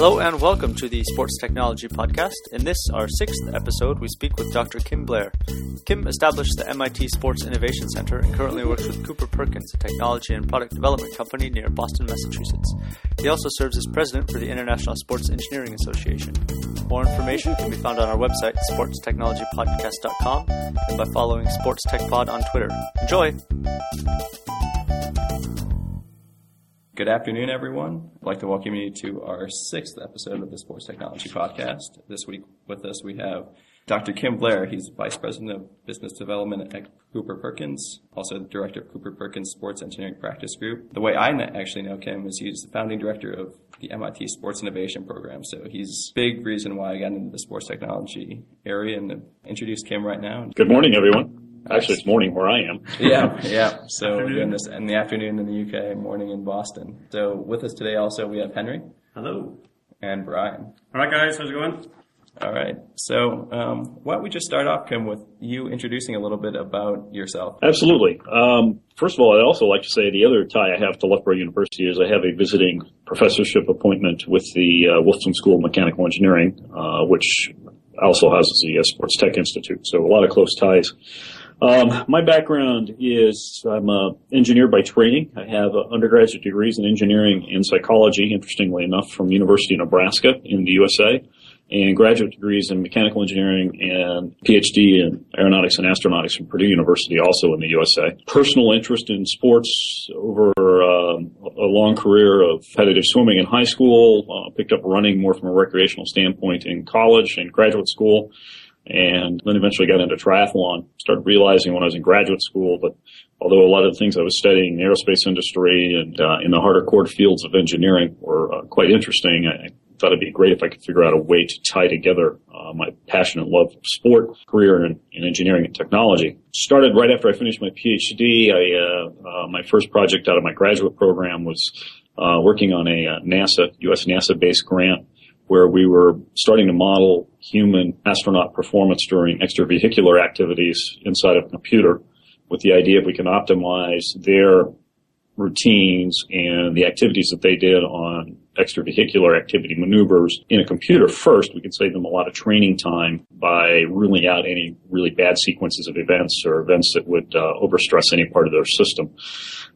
Hello and welcome to the Sports Technology Podcast. In this, our sixth episode, we speak with Dr. Kim Blair. Kim established the MIT Sports Innovation Center and currently works with Cooper Perkins, a technology and product development company near Boston, Massachusetts. He also serves as president for the International Sports Engineering Association. More information can be found on our website, sportstechnologypodcast.com, and by following Sports Tech Pod on Twitter. Enjoy! Good afternoon, everyone. I'd like to welcome you to our sixth episode of the Sports Technology Podcast. This week with us, we have Dr. Kim Blair. He's Vice President of Business Development at Cooper Perkins, also the Director of Cooper Perkins Sports Engineering Practice Group. The way I actually know Kim is he's the founding director of the MIT Sports Innovation Program. So he's a big reason why I got into the sports technology area and introduce Kim right now. Good morning, everyone. Actually, it's morning where I am. yeah, yeah. So we're doing this in the afternoon in the UK, morning in Boston. So with us today also we have Henry. Hello. And Brian. All right, guys. How's it going? All right. So um, why don't we just start off, Kim, with you introducing a little bit about yourself? Absolutely. Um, first of all, I'd also like to say the other tie I have to Loughborough University is I have a visiting professorship appointment with the uh, Wolfson School of Mechanical Engineering, uh, which also houses the uh, Sports Tech Institute. So a lot of close ties. Um, my background is I'm an engineer by training. I have undergraduate degrees in engineering and psychology, interestingly enough, from University of Nebraska in the USA, and graduate degrees in mechanical engineering and PhD in aeronautics and astronautics from Purdue University, also in the USA. Personal interest in sports over um, a long career of competitive swimming in high school, uh, picked up running more from a recreational standpoint in college and graduate school and then eventually got into triathlon. Started realizing when I was in graduate school that although a lot of the things I was studying in aerospace industry and uh, in the harder core fields of engineering were uh, quite interesting, I thought it'd be great if I could figure out a way to tie together uh, my passion and love of sport, career in, in, engineering and technology. Started right after I finished my PhD. I, uh, uh, my first project out of my graduate program was uh, working on a NASA, U.S. NASA-based grant where we were starting to model human astronaut performance during extravehicular activities inside of a computer with the idea if we can optimize their routines and the activities that they did on extravehicular activity maneuvers in a computer first, we can save them a lot of training time by ruling out any really bad sequences of events or events that would uh, overstress any part of their system.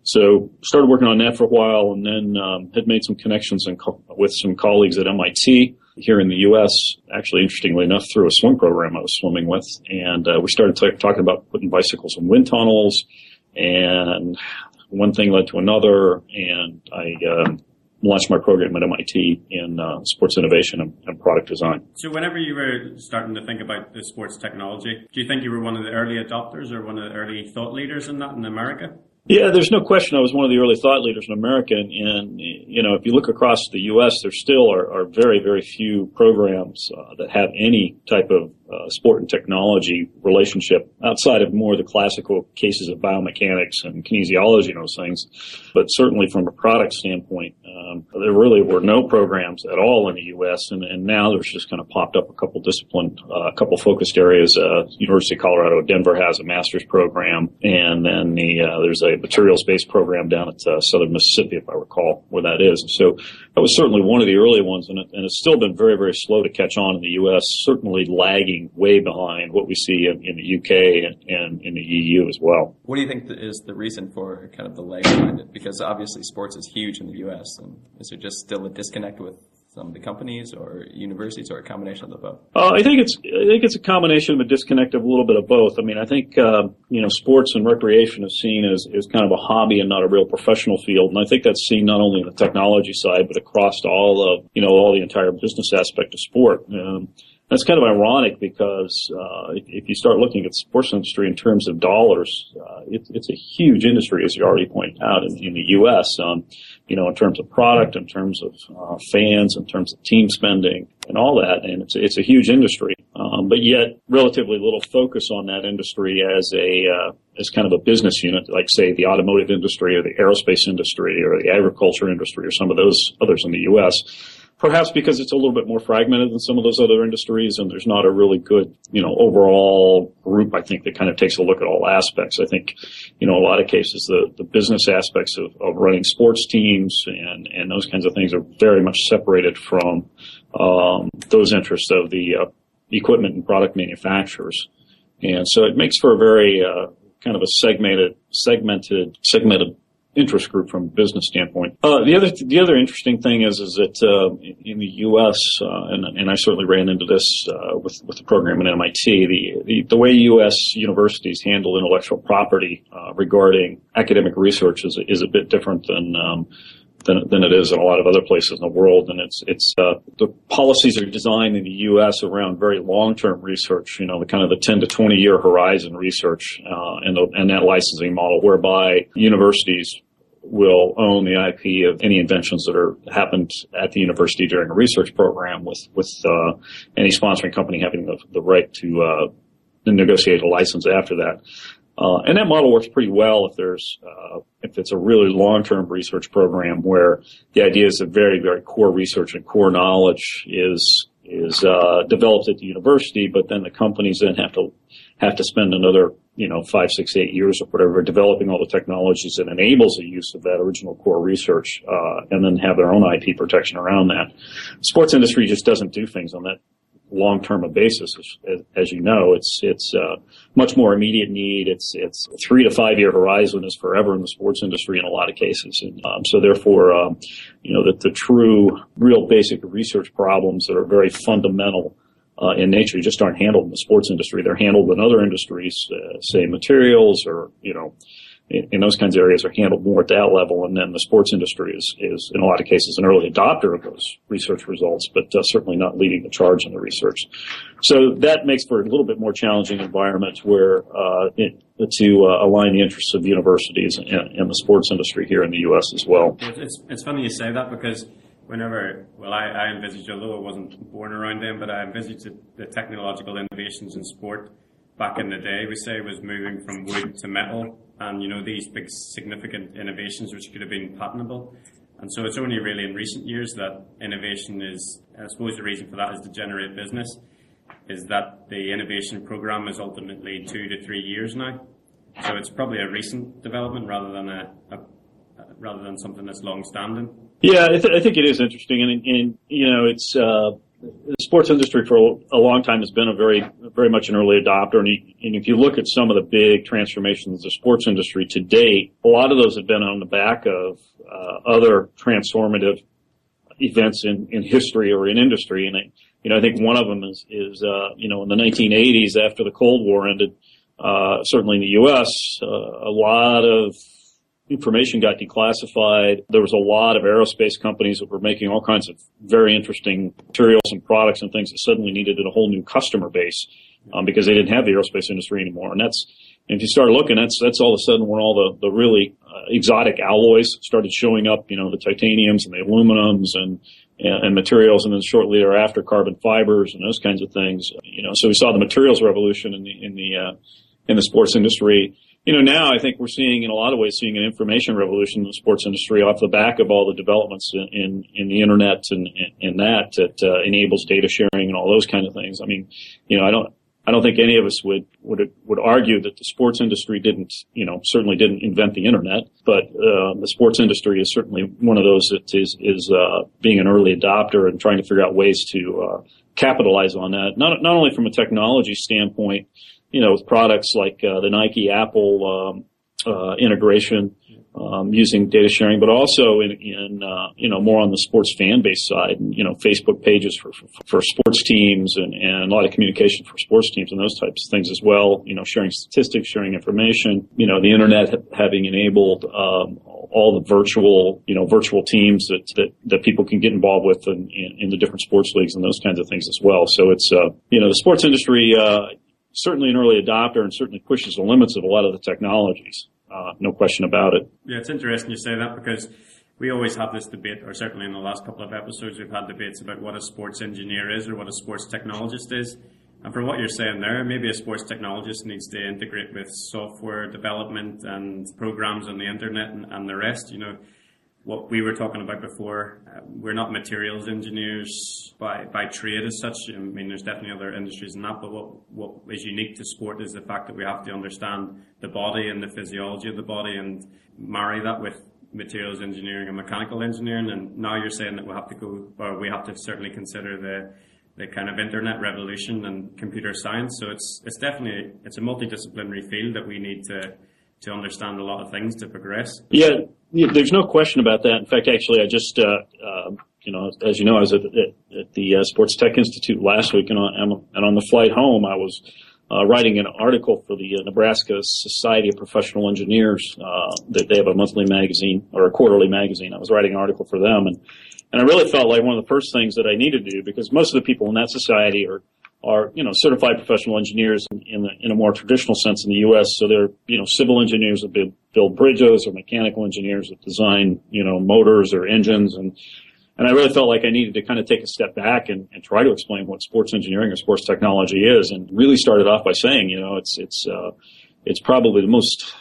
So started working on that for a while and then um, had made some connections co- with some colleagues at MIT here in the U.S. Actually, interestingly enough, through a swim program I was swimming with, and uh, we started t- talking about putting bicycles in wind tunnels, and one thing led to another, and I uh, launched my program at MIT in uh, sports innovation and, and, product design. So, whenever you were starting to think about the sports technology, do you think you were one of the early adopters or one of the early thought leaders in that in America? Yeah, there's no question I was one of the early thought leaders in America. And, and you know, if you look across the U.S., there still are, are very, very few programs uh, that have any type of uh, sport and technology relationship outside of more of the classical cases of biomechanics and kinesiology and those things. But certainly from a product standpoint, um, there really were no programs at all in the U.S. And, and now there's just kind of popped up a couple discipline, uh, a couple focused areas. Uh, University of Colorado Denver has a master's program, and then the uh, there's a materials-based program down at uh, Southern Mississippi, if I recall where that is. And so that was certainly one of the early ones, and, it, and it's still been very, very slow to catch on in the U.S. Certainly lagging way behind what we see in, in the UK and, and, in the EU as well. What do you think is the reason for kind of the lag behind it? Because obviously sports is huge in the U.S. and is there just still a disconnect with some of the companies or universities or a combination of the both? Uh, I think it's I think it's a combination of a disconnect of a little bit of both. I mean, I think uh, you know sports and recreation is seen as, as kind of a hobby and not a real professional field, and I think that's seen not only on the technology side but across all of you know all the entire business aspect of sport. Um, that's kind of ironic because uh, if, if, you start looking at the sports industry in terms of dollars, uh, it, it's a huge industry, as you already pointed out, in, in the U.S. Um, you know, in terms of product, in terms of uh, fans, in terms of team spending, and all that, and it's it's a huge industry. Um, but yet, relatively little focus on that industry as a uh, as kind of a business unit, like say the automotive industry or the aerospace industry or the agriculture industry or some of those others in the U.S. perhaps because it's a little bit more fragmented than some of those other industries and there's not a really good, you know, overall group, I think, that kind of takes a look at all aspects. I think, you know, a lot of cases, the, the business aspects of, of running sports teams and, and those kinds of things are very much separated from um, those interests of the uh, equipment and product manufacturers. And so it makes for a very uh, kind of a segmented, segmented, segmented interest group from a business standpoint. Uh, the other the other interesting thing is is that uh, in the U.S. Uh, and, and I certainly ran into this uh, with with the program at MIT. The, the, the way U.S. universities handle intellectual property uh, regarding academic research is is a bit different than. Um, than, than it is in a lot of other places in the world, and it's it's uh, the policies are designed in the U.S. around very long-term research. You know, the kind of the 10 to 20 year horizon research, and the, and that licensing model, whereby universities will own the IP of any inventions that are happened at the university during a research program, with with uh, any sponsoring company having the, the right to uh, negotiate a license after that. Uh, and that model works pretty well if there's uh, if it's a really long-term research program where the idea is that very very core research and core knowledge is is uh, developed at the university, but then the companies then have to have to spend another you know, five, six, eight years or whatever, developing all the technologies that enables the use of that original core research, uh, and then have their own IP protection around that. sports industry just doesn't do things on that long-term basis. As, as, you know, it's it's uh, much more immediate need. It's it's three to five-year horizon is forever in the sports industry in a lot of cases, and um, so therefore, um, you know, that the true, real basic research problems that are very fundamental uh, in nature just aren't handled in the sports industry. They're handled in other industries, uh, say materials or, you know, in, those kinds of areas are handled more at that level. And then the sports industry is, is in a lot of cases an early adopter of those research results, but uh, certainly not leading the charge in the research. So that makes for a little bit more challenging environment where, uh, it, to uh, align the interests of universities and, and, the sports industry here in the U.S. as well. It's, it's funny you say that because whenever, well, I, I envisaged, although I wasn't born around then, but I envisaged the, the technological innovations in sport back in the day, we say, was moving from wood to metal, and you know these big significant innovations which could have been patentable. And so it's only really in recent years that innovation is. I suppose the reason for that is to generate business. Is that the innovation program is ultimately two to three years now. So it's probably a recent development rather than a, a rather than something that's long standing. Yeah, I, th- I, think it is interesting, and, and you know, it's uh, sports industry for a long time has been a very, very much an early adopter. And, and if you look at some of the big transformations of the sports industry to date, a lot of those have been on the back of uh, other transformative events in, in history or in industry. And I, you know, I think one of them is, is uh, you know, in the 1980s after the Cold War ended, uh, certainly in the U.S., uh, a lot of information got declassified. There was a lot of aerospace companies that were making all kinds of very interesting materials and products and things that suddenly needed a whole new customer base um, because they didn't have the aerospace industry anymore. And that's and if you start looking, that's that's all of a sudden when all the the really uh, exotic alloys started showing up. You know, the titaniums and the aluminums and and materials, and then shortly thereafter, carbon fibers and those kinds of things. You know, so we saw the materials revolution in the in the uh, in the sports industry you know, now I think we're seeing, in a lot of ways, seeing an information revolution in the sports industry off the back of all the developments in in, in the internet and in that that uh, enables data sharing and all those kind of things. I mean, you know, I don't. I don't think any of us would, would would argue that the sports industry didn't, you know, certainly didn't invent the internet, but uh, the sports industry is certainly one of those that is is uh, being an early adopter and trying to figure out ways to uh, capitalize on that. Not not only from a technology standpoint, you know, with products like uh, the Nike Apple um, uh, integration um, using data sharing, but also in, in uh, you know more on the sports fan base side, and, you know, Facebook pages for, for, for sports teams and, and a lot of communication for sports teams and those types of things as well. You know, sharing statistics, sharing information. You know, the internet having enabled um, all the virtual, you know, virtual teams that, that, that people can get involved with in, in, in, the different sports leagues and those kinds of things as well. So it's, uh, you know, the sports industry, uh, certainly an early adopter and certainly pushes the limits of a lot of the technologies. Uh, no question about it. Yeah, it's interesting you say that because we always have this debate, or certainly in the last couple of episodes, we've had debates about what a sports engineer is or what a sports technologist is. And from what you're saying there, maybe a sports technologist needs to integrate with software development and programs on the internet and, and the rest. You know, what we were talking about before. Uh, we're not materials engineers by, by trade as such. I mean, there's definitely other industries in that, but what, what is unique to sport is the fact that we have to understand the body and the physiology of the body and marry that with materials engineering and mechanical engineering. And now you're saying that we have to go, or we have to certainly consider the the kind of internet revolution and computer science. So it's it's definitely it's a multidisciplinary field that we need to to understand a lot of things to progress. Yeah, there's no question about that. In fact, actually, I just, uh, uh, you know, as you know, I was at, at, at the uh, Sports Tech Institute last week, and on, and on the flight home, I was uh, writing an article for the uh, Nebraska Society of Professional Engineers. Uh, that they have a monthly magazine or a quarterly magazine. I was writing an article for them, and and I really felt like one of the first things that I needed to do because most of the people in that society are are, you know, certified professional engineers in, in, the, in a more traditional sense in the U.S. So they're, you know, civil engineers that build, build bridges or mechanical engineers that design, you know, motors or engines. And, and I really felt like I needed to kind of take a step back and, and try to explain what sports engineering or sports technology is and really started off by saying, you know, it's, it's, uh, it's probably the most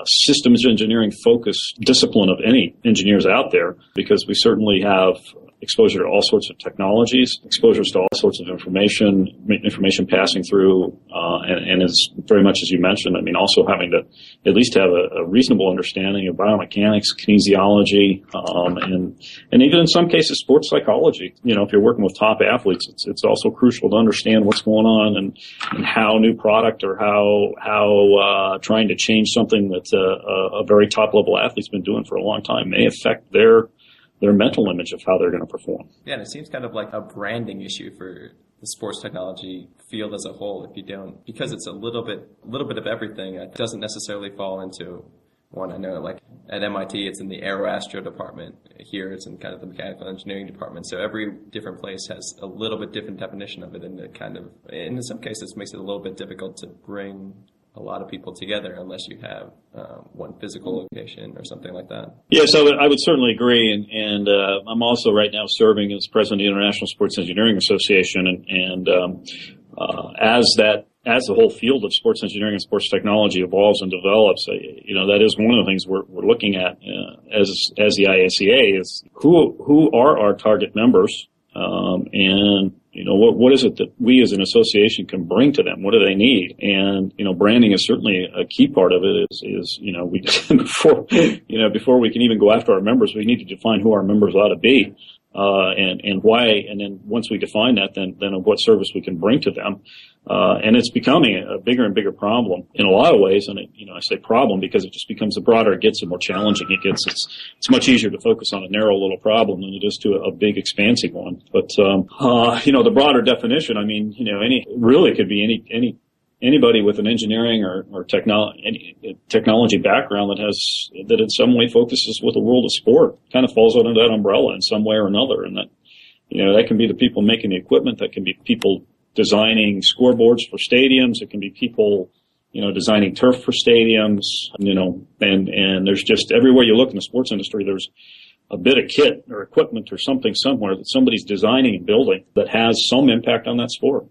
uh, systems engineering focused discipline of any engineers out there because we certainly have exposure to all sorts of technologies, exposures to all sorts of information, information passing through, uh, and, and very much as you mentioned. I mean, also having to at least have a, a reasonable understanding of biomechanics, kinesiology, um, and and even in some cases sports psychology. You know, if you're working with top athletes, it's it's also crucial to understand what's going on and, and how new product or how how uh, trying to change something that uh, a very top level athlete's been doing for a long time may affect their their mental image of how they're going to perform. Yeah, and it seems kind of like a branding issue for the sports technology field as a whole. If you don't, because it's a little bit, a little bit of everything. It doesn't necessarily fall into one. I know, like at MIT, it's in the aeroastro department. Here, it's in kind of the mechanical engineering department. So every different place has a little bit different definition of it, and it kind of, and in some cases, makes it a little bit difficult to bring a lot of people together unless you have um, one physical location or something like that. Yeah, so I would certainly agree, and, and uh, I'm also right now serving as president of the International Sports Engineering Association, and, and um, uh, as that as the whole field of sports engineering and sports technology evolves and develops, uh, you know that is one of the things we're, we're looking at uh, as as the ISEA is who who are our target members, um, and you know, what, what is it that we as an association can bring to them? What do they need? And, you know, branding is certainly a key part of it is, is, you know, we, before, you know, before we can even go after our members, we need to define who our members ought to be. Uh, and, and why, and then once we define that, then, then of what service we can bring to them. Uh, and it's becoming a bigger and bigger problem in a lot of ways. And it, you know, I say problem because it just becomes the broader it gets, the more challenging it gets. It's it's much easier to focus on a narrow little problem than it is to a, a big expansive one. But um, uh, you know, the broader definition. I mean, you know, any really could be any any anybody with an engineering or, or technology technology background that has that in some way focuses with the world of sport kind of falls under that umbrella in some way or another, and that you know that can be the people making the equipment, that can be people designing scoreboards for stadiums. It can be people, you know, designing turf for stadiums, you know, and, and there's just everywhere you look in the sports industry, there's a bit of kit or equipment or something somewhere that somebody's designing and building that has some impact on that sport.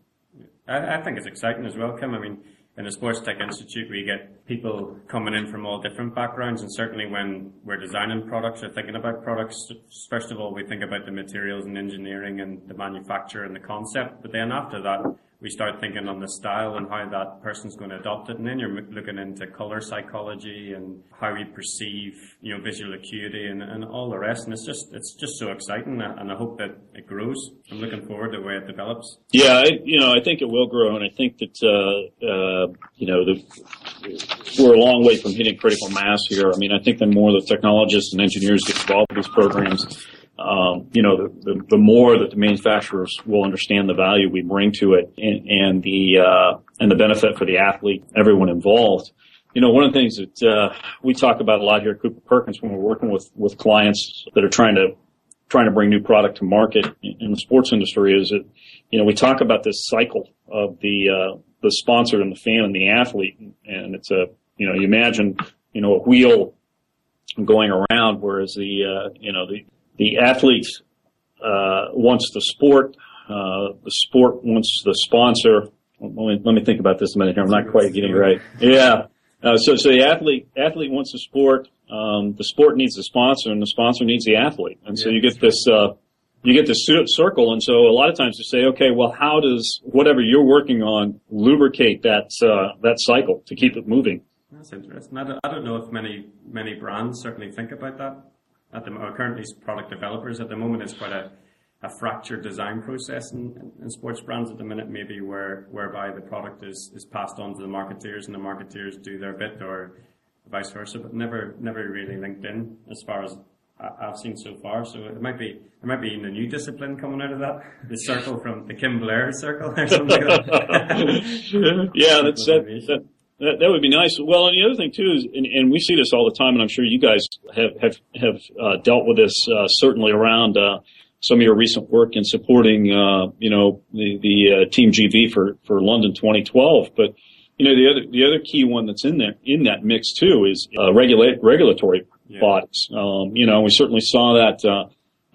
I, I think it's exciting as well, Kim. I mean, in the Sports Tech Institute, we get people coming in from all different backgrounds, and certainly when we're designing products or thinking about products, first of all, we think about the materials and engineering and the manufacture and the concept, but then after that, we start thinking on the style and how that person's going to adopt it. And then you're looking into color psychology and how we perceive, you know, visual acuity and, and all the rest. And it's just, it's just so exciting. And I hope that it grows. I'm looking forward to the way it develops. Yeah, I, you know, I think it will grow. And I think that, uh, uh, you know, the, we're a long way from hitting critical mass here. I mean, I think the more the technologists and engineers get involved in these programs, um, you know, the, the, the, more that the manufacturers will understand the value we bring to it and, and the uh, and the benefit for the athlete, everyone involved. You know, one of the things that uh, we talk about a lot here at Cooper Perkins when we're working with with clients that are trying to trying to bring new product to market in the sports industry is that you know we talk about this cycle of the uh, the sponsor and the fan and the athlete, and it's a you know you imagine you know a wheel going around, whereas the uh, you know the the athlete uh, wants the sport. Uh, the sport wants the sponsor. Let me, let me think about this a minute here. I'm not quite getting it right. Yeah. Uh, so, so the athlete athlete wants the sport. um, the sport needs the sponsor, and the sponsor needs the athlete, and so you get this. Uh, you get this circle, and so a lot of times you say, okay, well, how does whatever you're working on lubricate that uh, that cycle to keep it moving? That's interesting. I don't, I don't know if many many brands certainly think about that. At the currently product developers at the moment, is quite a, a fractured design process in, in sports brands at the minute, maybe where whereby the product is, is passed on to the marketeers and the marketeers do their bit, or vice versa, but never never really linked in as far as I've seen so far. So it might be there might be a new discipline coming out of that. The circle from the Kim Blair circle or something yeah, that's that, that, that, that would be nice. Well, and the other thing too is, and, and, we see this all the time, and I'm sure you guys have have have uh, dealt with this uh, certainly around uh, some of your recent work in supporting, uh, you know, the the uh, Team GB for for London 2012, but. You know the other the other key one that's in there in that mix too is uh, regulate regulatory yeah. bodies. Um, you know, we certainly saw that uh,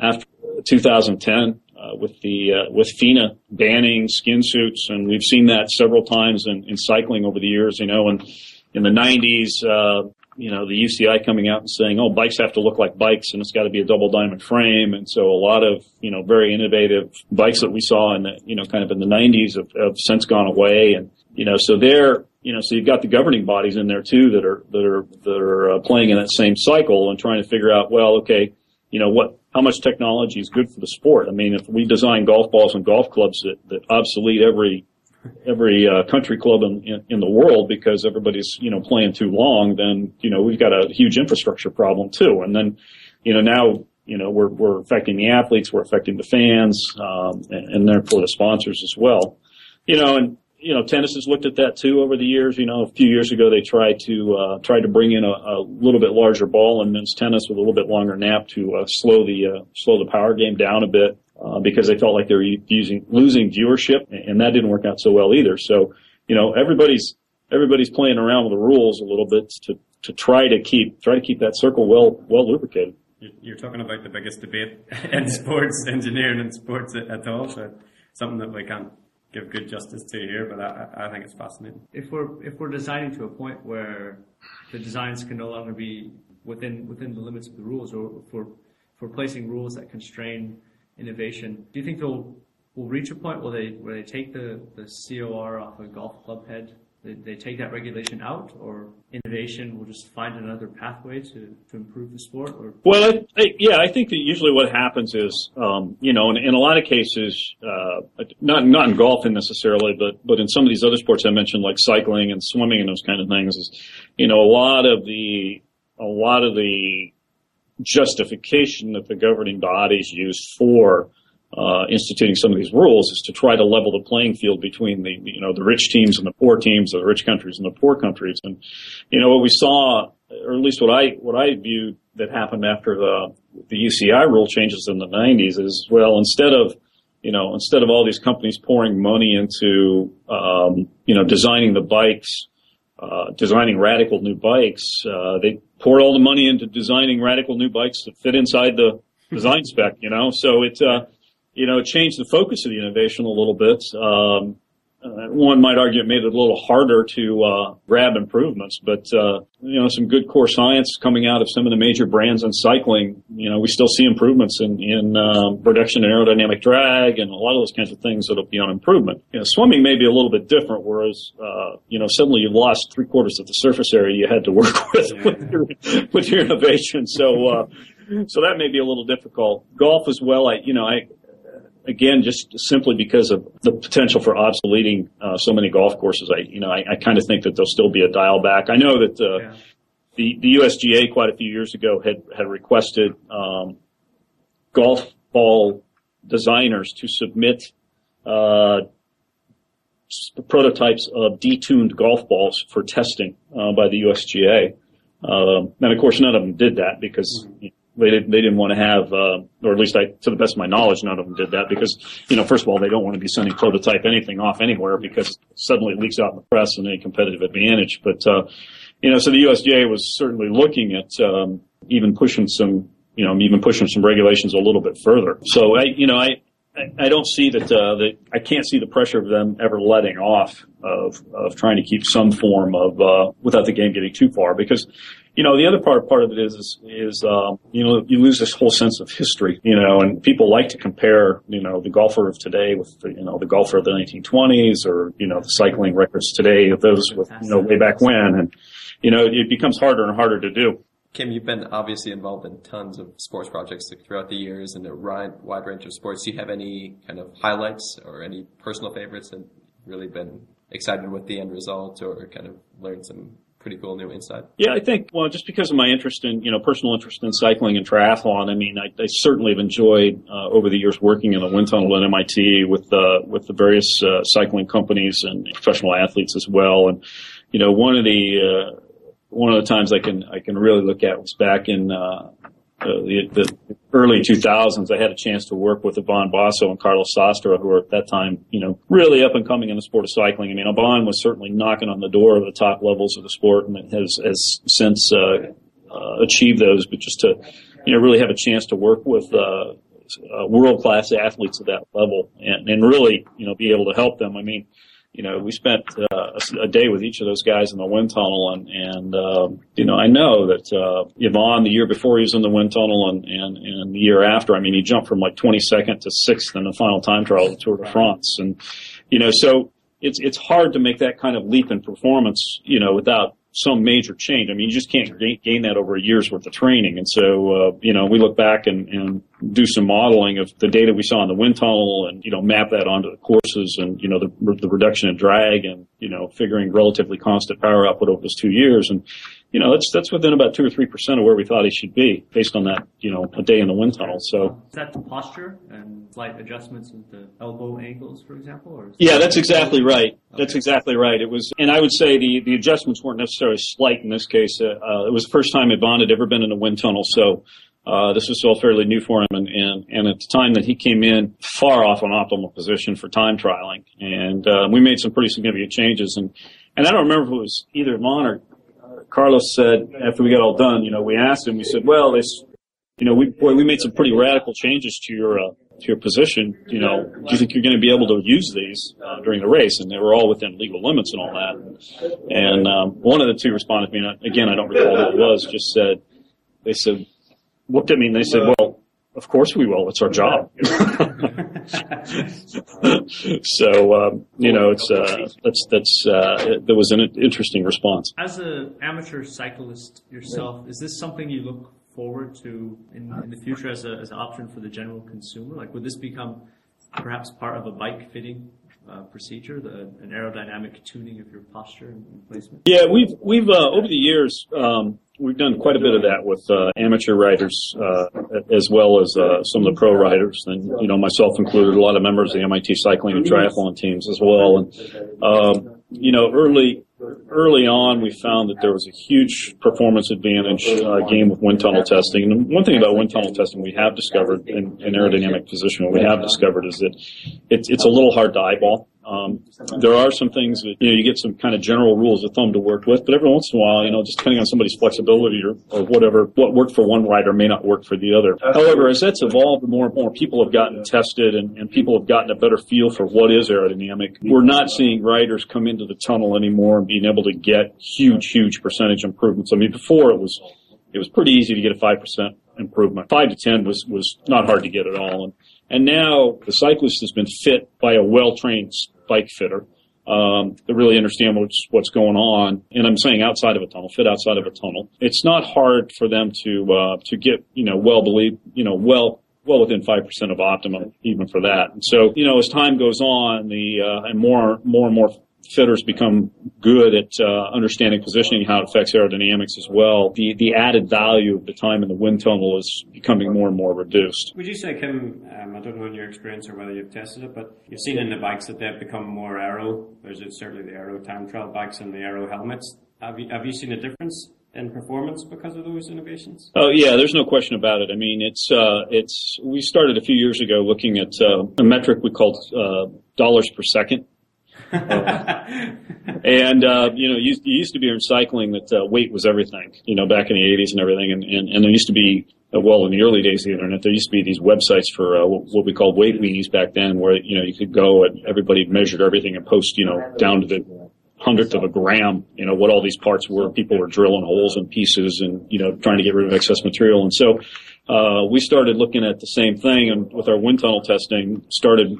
after 2010 uh, with the uh, with FINA banning skin suits, and we've seen that several times in, in cycling over the years. You know, and in the 90s, uh, you know, the UCI coming out and saying, "Oh, bikes have to look like bikes, and it's got to be a double diamond frame." And so, a lot of you know very innovative bikes that we saw in the you know kind of in the 90s have, have since gone away, and you know, so they're you know, so you've got the governing bodies in there too that are that are that are uh, playing in that same cycle and trying to figure out, well, okay, you know, what how much technology is good for the sport? I mean, if we design golf balls and golf clubs that, that obsolete every every uh, country club in, in, in the world because everybody's you know playing too long, then you know we've got a huge infrastructure problem too. And then you know now you know we're we're affecting the athletes, we're affecting the fans, um, and, and therefore the sponsors as well. You know, and you know, tennis has looked at that too over the years. You know, a few years ago they tried to uh, tried to bring in a, a little bit larger ball in men's tennis with a little bit longer nap to uh, slow the uh, slow the power game down a bit uh, because they felt like they were using losing viewership, and that didn't work out so well either. So, you know, everybody's everybody's playing around with the rules a little bit to to try to keep try to keep that circle well well lubricated. You're talking about the biggest debate in sports engineering and sports at all. So something that we can't give good justice to here, but I, I think it's fascinating. If we're if we're designing to a point where the designs can no longer be within within the limits of the rules, or for for placing rules that constrain innovation, do you think they'll will reach a point where they where they take the the COR off a golf club head they, they take that regulation out, or innovation will just find another pathway to, to improve the sport? Or well, I, I, yeah, I think that usually what happens is, um, you know, in, in, a lot of cases, uh, not not in golfing necessarily, but but in some of these other sports I mentioned, like cycling and swimming and those kind of things, is you know a lot of the a lot of the justification that the governing bodies use for uh, instituting some of these rules is to try to level the playing field between the you know the rich teams and the poor teams, the rich countries and the poor countries. And you know what we saw, or at least what I what I viewed that happened after the the UCI rule changes in the 90s is well instead of you know instead of all these companies pouring money into um, you know designing the bikes. Uh, designing radical new bikes, uh, they poured all the money into designing radical new bikes that fit inside the design spec, you know. So it, uh, you know, changed the focus of the innovation a little bit. Um, uh, one might argue it made it a little harder to uh, grab improvements, but uh, you know, some good core science coming out of some of the major brands in cycling. You know, we still see improvements in in um, reduction in aerodynamic drag and a lot of those kinds of things that'll be on improvement. You know, swimming may be a little bit different, whereas uh, you know, suddenly you've lost three quarters of the surface area you had to work with with your, with your innovation. So. Uh, so that may be a little difficult. Golf as well. I, you know, I, again, just simply because of the potential for obsoleting uh, so many golf courses, I you know I, I kind of think that there'll still be a dial back. I know that uh, yeah. the the USGA quite a few years ago had had requested um, golf ball designers to submit uh, prototypes of detuned golf balls for testing uh, by the USGA. Um, and of course, none of them did that because. Mm-hmm they didn't, they didn't want to have, uh, or at least I, to the best of my knowledge, none of them did that because, you know, first of all, they don't want to be sending prototype anything off anywhere because suddenly it leaks out in the press and any competitive advantage. But, uh, you know, so the USGA was certainly looking at, um, even pushing some, you know, even pushing some regulations a little bit further. So I, you know, I, I, don't see that, uh, that I can't see the pressure of them ever letting off of, of trying to keep some form of, uh, without the game getting too far because, you know, the other part, part of it is, is, is um, you know, you lose this whole sense of history, you know, and people like to compare, you know, the golfer of today with, the, you know, the golfer of the 1920s or, you know, the cycling records today of those with, you know, way back when. And, you know, it becomes harder and harder to do. Kim, you've been obviously involved in tons of sports projects throughout the years and a wide range of sports. Do you have any kind of highlights or any personal favorites that really been excited with the end result or kind of learned some pretty cool new insight? Yeah, I think, well, just because of my interest in, you know, personal interest in cycling and triathlon, I mean, I, I certainly have enjoyed uh, over the years working in the wind tunnel at MIT with, uh, with the various uh, cycling companies and professional athletes as well. And, you know, one of the, uh, one of the times I can I can really look at was back in uh, the, the, early 2000s. I had a chance to work with Ivan Basso and Carlos Sastre, who were at that time, you know, really up and coming in the sport of cycling. I mean, Ivan was certainly knocking on the door of the top levels of the sport, and has has since uh, uh, achieved those. But just to, you know, really have a chance to work with. Uh, uh, world class athletes at that level and, and really, you know, be able to help them. I mean, you know, we spent uh, a, day with each of those guys in the wind tunnel, and and uh, you know, I know that uh, Ivan the year before he was in the wind tunnel, and and and the year after, I mean, he jumped from like 22nd to sixth in the final time trial of the Tour de France, and you know, so it's it's hard to make that kind of leap in performance, you know, without some major change. I mean, you just can't gain that over a year's worth of training. And so, uh, you know, we look back and, and do some modeling of the data we saw in the wind tunnel and, you know, map that onto the courses and, you know, the, the reduction in drag and, you know, figuring relatively constant power output over those two years. And, you know, that's, that's within about two or three percent of where we thought he should be based on that, you know, a day in the wind tunnel. So. Is that the posture and slight adjustments with the elbow angles, for example? Or yeah, that's exactly right. Okay. That's exactly right. It was, and I would say the, the adjustments weren't necessarily slight in this case. Uh, uh, it was the first time Ivan had ever been in a wind tunnel. So, uh, this was all fairly new for him, and, and, and at the time that he came in, far off an optimal position for time trialing, and uh, we made some pretty significant changes. And and I don't remember if it was either Ivan or Carlos said after we got all done, you know, we asked him, we said, well, this, you know, we boy, we made some pretty radical changes to your uh, to your position. You know, do you think you're going to be able to use these uh, during the race? And they were all within legal limits and all that. And um, one of the two responded to me, and again, I don't recall who it was, just said, they said, looked at me and they said, well, of course we will. It's our job. so um, you know, it's uh, that's that's uh, there was an interesting response. As an amateur cyclist yourself, is this something you look forward to in, in the future as, a, as an option for the general consumer? Like, would this become perhaps part of a bike fitting uh, procedure, the, an aerodynamic tuning of your posture and, placement? Yeah, we've we've uh, over the years um, we've done quite a bit of that with uh, amateur riders uh, as well as uh, some of the pro riders, and you know myself included, a lot of members of the MIT cycling and triathlon teams as well. And um, you know, early early on, we found that there was a huge performance advantage uh, gain with wind tunnel testing. And one thing about wind tunnel testing we have discovered in, in aerodynamic position, what we have discovered is that it's, it's a little hard to eyeball. Um, there are some things that, you know, you get some kind of general rules of thumb to work with, but every once in a while, you know, just depending on somebody's flexibility or, or whatever, what worked for one rider may not work for the other. However, as that's evolved, more and more people have gotten tested and, and people have gotten a better feel for what is aerodynamic. We're not seeing riders come into the tunnel anymore and being able to get huge, huge percentage improvements. I mean, before it was, it was pretty easy to get a 5% improvement. 5 to 10 was, was not hard to get at all. And, and now the cyclist has been fit by a well-trained bike fitter um, that really understand what's what's going on. And I'm saying outside of a tunnel, fit outside of a tunnel. It's not hard for them to uh, to get you know well believe you know well well within five percent of optimum even for that. And so you know as time goes on, the uh, and more more and more fitters become good at uh, understanding positioning, how it affects aerodynamics as well, the, the added value of the time in the wind tunnel is becoming more and more reduced. Would you say, Kim, um, I don't know in your experience or whether you've tested it, but you've seen in the bikes that they've become more aero. There's certainly the aero time trial bikes and the aero helmets. Have you, have you seen a difference in performance because of those innovations? Oh yeah, there's no question about it. I mean, it's uh, it's we started a few years ago looking at uh, a metric we called uh, dollars per second, and uh, you know, you, you used to be in cycling that uh, weight was everything. You know, back in the '80s and everything, and, and, and there used to be uh, well in the early days of the internet, there used to be these websites for uh, what we called weight weenies back then, where you know you could go and everybody measured everything and post you know down to the hundredth of a gram, you know, what all these parts were. People were drilling holes in pieces and, you know, trying to get rid of excess material. And so, uh, we started looking at the same thing and with our wind tunnel testing started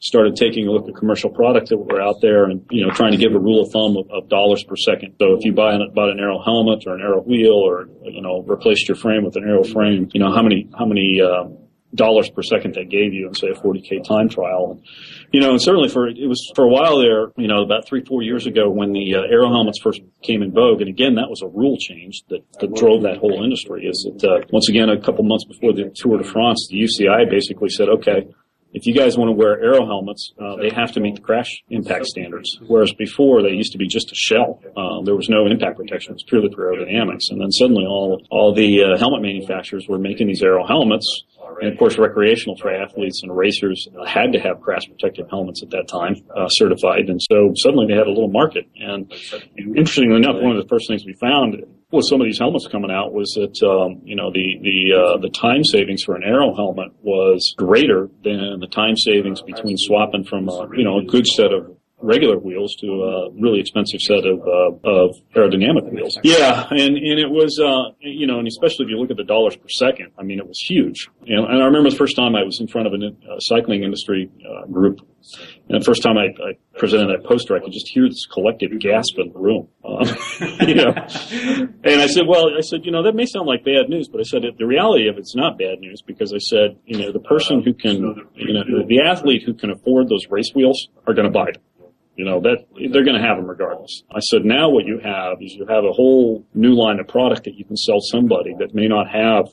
started taking a look at commercial products that were out there and, you know, trying to give a rule of thumb of, of dollars per second. So if you buy an, bought an aero helmet or an aero wheel or, you know, replaced your frame with an aero frame, you know, how many, how many, uh, dollars per second they gave you in say a 40k time trial. And, you know, and certainly for it was for a while there, you know, about three four years ago when the uh, aero helmets first came in vogue, and again that was a rule change that, that drove that whole industry. Is that uh, once again a couple months before the Tour de France, the UCI basically said, okay, if you guys want to wear aero helmets, uh, they have to meet the crash impact standards. Whereas before, they used to be just a shell. Uh, there was no impact protection. It was purely for aerodynamics. And then suddenly all, all the uh, helmet manufacturers were making these aero helmets. And of course, recreational triathletes and racers had to have crash protective helmets at that time, uh, certified. And so suddenly they had a little market. And interestingly enough, one of the first things we found with some of these helmets coming out was that um, you know the the uh, the time savings for an aero helmet was greater than the time savings between swapping from a, you know a good set of regular wheels to a really expensive set of uh, of aerodynamic wheels. Yeah, and and it was uh, you know, and especially if you look at the dollars per second, I mean, it was huge. And, and I remember the first time I was in front of a uh, cycling industry uh, group, and the first time I, I, presented that poster, I could just hear this collective gasp in the room. Um, you know, and I said, well, I said, you know, that may sound like bad news, but I said the reality of it's not bad news because I said, you know, the person who can, you know, the athlete who can afford those race wheels are going to buy them. You know, that they're going to have them regardless. I said, now what you have is you have a whole new line of product that you can sell somebody that may not have,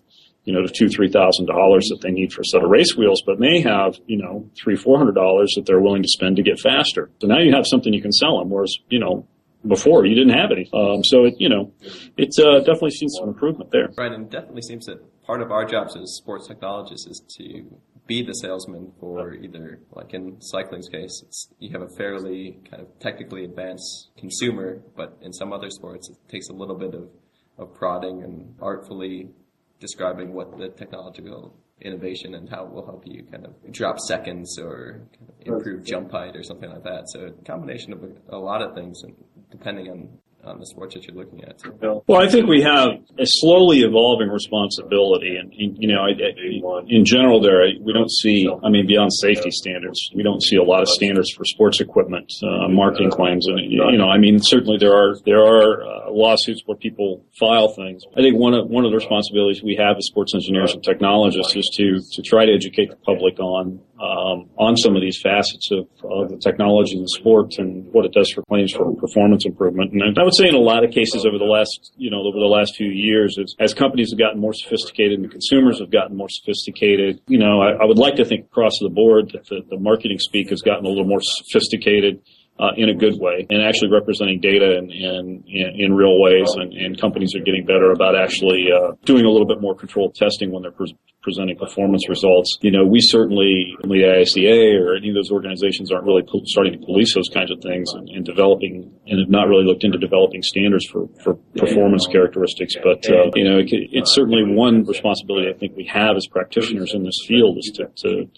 you know, the two, three thousand dollars that they need for a set of race wheels, but may have, you know, three, four hundred dollars that they're willing to spend to get faster. So now you have something you can sell them, whereas, you know, before you didn't have any. Um, so it, you know, it's uh, definitely seen some improvement there. Right, and definitely seems that part of our jobs as sports technologists is to be the salesman for either, like in cycling's case, it's, you have a fairly kind of technically advanced consumer, but in some other sports, it takes a little bit of, of prodding and artfully describing what the technological innovation and how it will help you kind of drop seconds or kind of improve jump height or something like that. So a combination of a, a lot of things, depending on on the sports that you're looking at? Well, I think we have a slowly evolving responsibility, and, you know, i in general, there we don't see. I mean, beyond safety standards, we don't see a lot of standards for sports equipment uh, marketing claims, and you know, I mean, certainly there are there are uh, lawsuits where people file things. I think one of one of the responsibilities we have as sports engineers and technologists is to to try to educate the public on um, on some of these facets of, of the technology in the sport and what it does for claims for performance improvement. And I would say in a lot of cases over the last, you know, over the last few years, as, as companies have gotten more sophisticated and consumers have gotten more sophisticated, you know, I, I would like to think across the board that the, the marketing speak has gotten a little more sophisticated uh, in a good way and actually representing data in, in, in real ways. And, and, companies are getting better about actually uh, doing a little bit more controlled testing when they're pre- presenting performance results. You know, we certainly, the IACA or any of those organizations aren't really po- starting to police those kinds of things and, and, developing and have not really looked into developing standards for, for performance characteristics. But, uh, you know, it, it's certainly one responsibility I think we have as practitioners in this field is to, to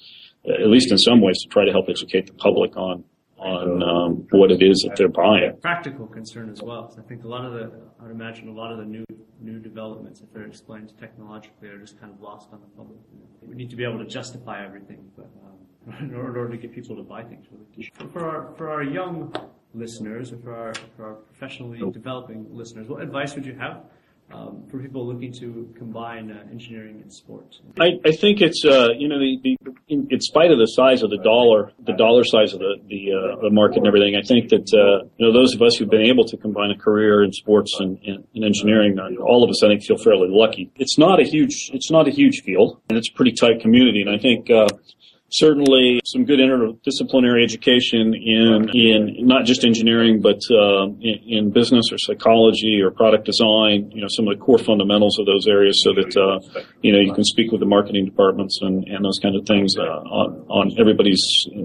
at least in some ways, to try to help educate the public on on um, what it is that they're buying. Practical concern as well. So I think a lot of the, I would imagine a lot of the new new developments, if they're explained technologically, are just kind of lost on the public. We need to be able to justify everything, but um, in order to get people to buy things, really. For our for our young listeners, or for our for our professionally developing listeners, what advice would you have um, for people looking to combine uh, engineering and sport? I, I think it's uh, you know the, the in, in, spite of the size of the dollar, the dollar size of the the, uh, the market and everything, I think that uh, you know those of us who've been able to combine a career in sports and, and, and engineering, uh, all of us I think feel fairly lucky. It's not a huge it's not a huge field, and it's a pretty tight community, and I think uh, certainly some good interdisciplinary education in in not just engineering but uh, in, in, business or psychology or product design you know some of the core fundamentals of those areas so that uh, you know you can speak with the marketing departments and, and those kind of things uh, on, on everybody's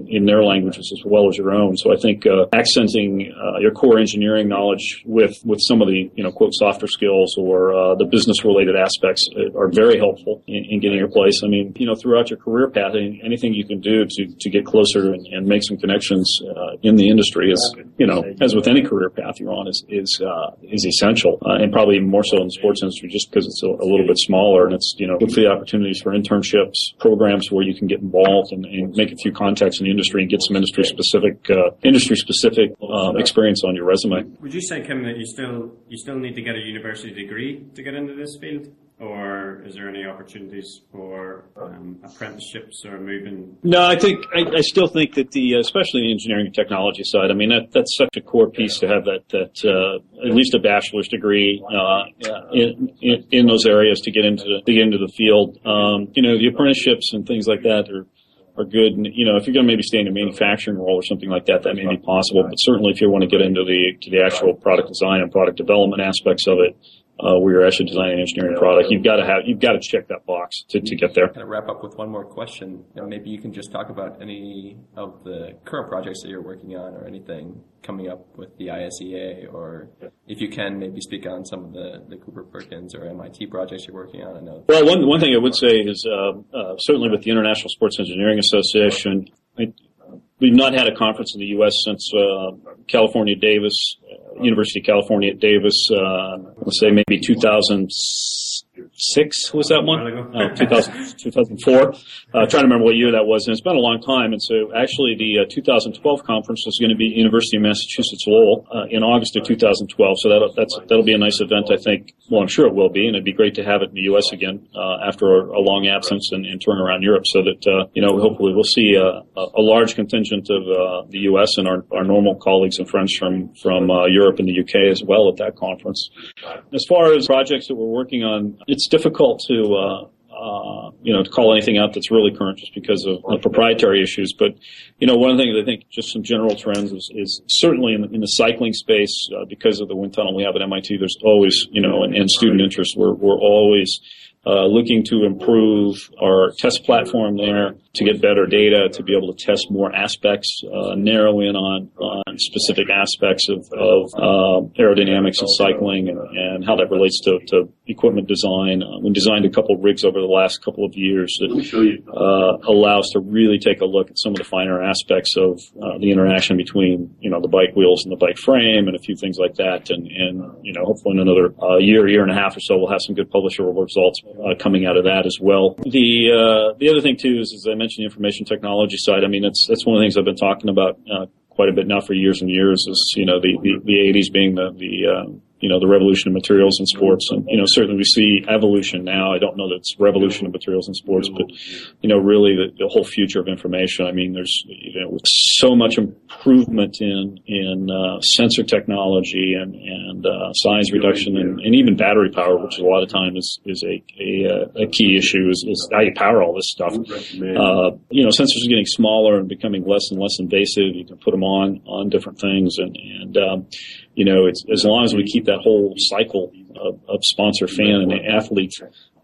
in their languages as well as your own. So I think uh, accenting uh, your core engineering knowledge with with some of the you know quote softer skills or uh, the business related aspects are very helpful in, in getting your place. I mean you know throughout your career path anything you can do to, to get closer and, and make some connections uh, in the industry is, you know, as with any career path you're on, is is uh, is essential, uh, and probably more so in the sports industry just because it's a, a, little bit smaller and it's you know look for the opportunities for internships, programs where you can get involved and, and make a few contacts in the industry and get some industry specific uh, industry specific uh, experience on your resume. Would you say, Kim, that you still you still need to get a university degree to get into this field? Or is there any opportunities for um, apprenticeships or moving? No, I think I, I still think that the especially the engineering and technology side. I mean, that, that's such a core piece to have that that uh, at least a bachelor's degree uh, in, in, in those areas to get into the, get into the field. Um, you know, the apprenticeships and things like that are are good. And, you know, if you're going to maybe stay in a manufacturing role or something like that, that may be possible. But certainly, if you want to get into the to the actual product design and product development aspects of it, uh, where you're actually designing an engineering product. You've got to have you've got to check that box to, to get there. Kind of wrap up with one more question. You know, maybe you can just talk about any of the current projects that you're working on, or anything coming up with the ISEA, or if you can, maybe speak on some of the, the Cooper Perkins or MIT projects you're working on. I know. Well, one one thing I would say is uh, uh, certainly with the International Sports Engineering Association. I, We've not had a conference in the U.S. since uh, California Davis, University of California at Davis, uh, let's say maybe 2000 six was that one? Oh, 2000, 2004. Uh, trying to remember what year that was, and it's been a long time. And so, actually, the uh, 2012 conference is going to be University of Massachusetts Lowell uh, in August of 2012. So that'll that's that'll be a nice event, I think. Well, I'm sure it will be, and it'd be great to have it in the U.S. again uh, after a, a, long absence and, and touring around Europe, so that uh, you know hopefully we'll see a, a large contingent of uh, the U.S. and our, our normal colleagues and friends from from Europe and the U.K. as well at that conference. As far as projects that we're working on, it's difficult to uh, uh, you know to call anything out that's really current just because of, of proprietary issues. But you know, one of the things I think just some general trends is, is certainly in the, in the cycling space uh, because of the wind tunnel we have at MIT. There's always you know and, and student interest. We're we're always uh, looking to improve our test platform there to get better data, to be able to test more aspects, uh, narrow in on, on specific aspects of, of uh, aerodynamics and cycling and, and, how that relates to, to equipment design. Uh, we designed a couple of rigs over the last couple of years that uh, allow us to really take a look at some of the finer aspects of uh, the interaction between, you know, the bike wheels and the bike frame and a few things like that. And, and you know, hopefully in another uh, year, year and a half or so, we'll have some good publisherable results coming out of that as well. The, the other thing too is, as I mentioned the information technology side, I mean, that's that's one of the things I've been talking about uh, quite a bit now for years and years. Is you know the the, the 80s being the the uh, you know, the revolution of materials in sports. And, you know, certainly we see evolution now. I don't know that it's revolution of materials in sports, but, you know, really the, the whole future of information. I mean, there's, you know, so much improvement in, in, uh, sensor technology and, and, uh, size reduction and, and even battery power, which a lot of time is, is a, a, a key issue is, is how you power all this stuff. Uh, you know, sensors are getting smaller and becoming less and less invasive. You can put them on, on different things and, and, um, you know, it's as long as we keep that whole cycle of, of sponsor, fan, and athlete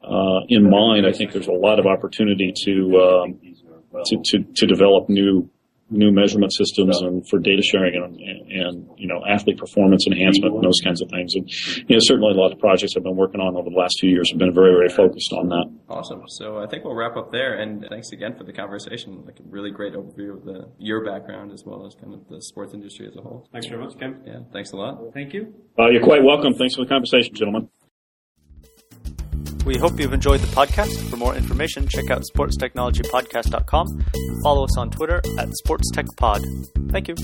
uh, in mind, I think there's a lot of opportunity to, um, to, to to develop new new measurement systems and for data sharing and, and, and, you know athlete performance enhancement and those kinds of things. And you know certainly a lot of projects I've been working on over the last few years have been very very focused on that. Awesome. So I think we'll wrap up there. And thanks again for the conversation. Like a really great overview of the your background as well as kind of the sports industry as a whole. Thanks very much, Kim. Yeah. Thanks a lot. Thank you. Uh, you're quite welcome. Thanks for the conversation, gentlemen. We hope you've enjoyed the podcast. For more information, check out sportstechnologypodcast.com. And follow us on Twitter at SportsTechPod. Thank you.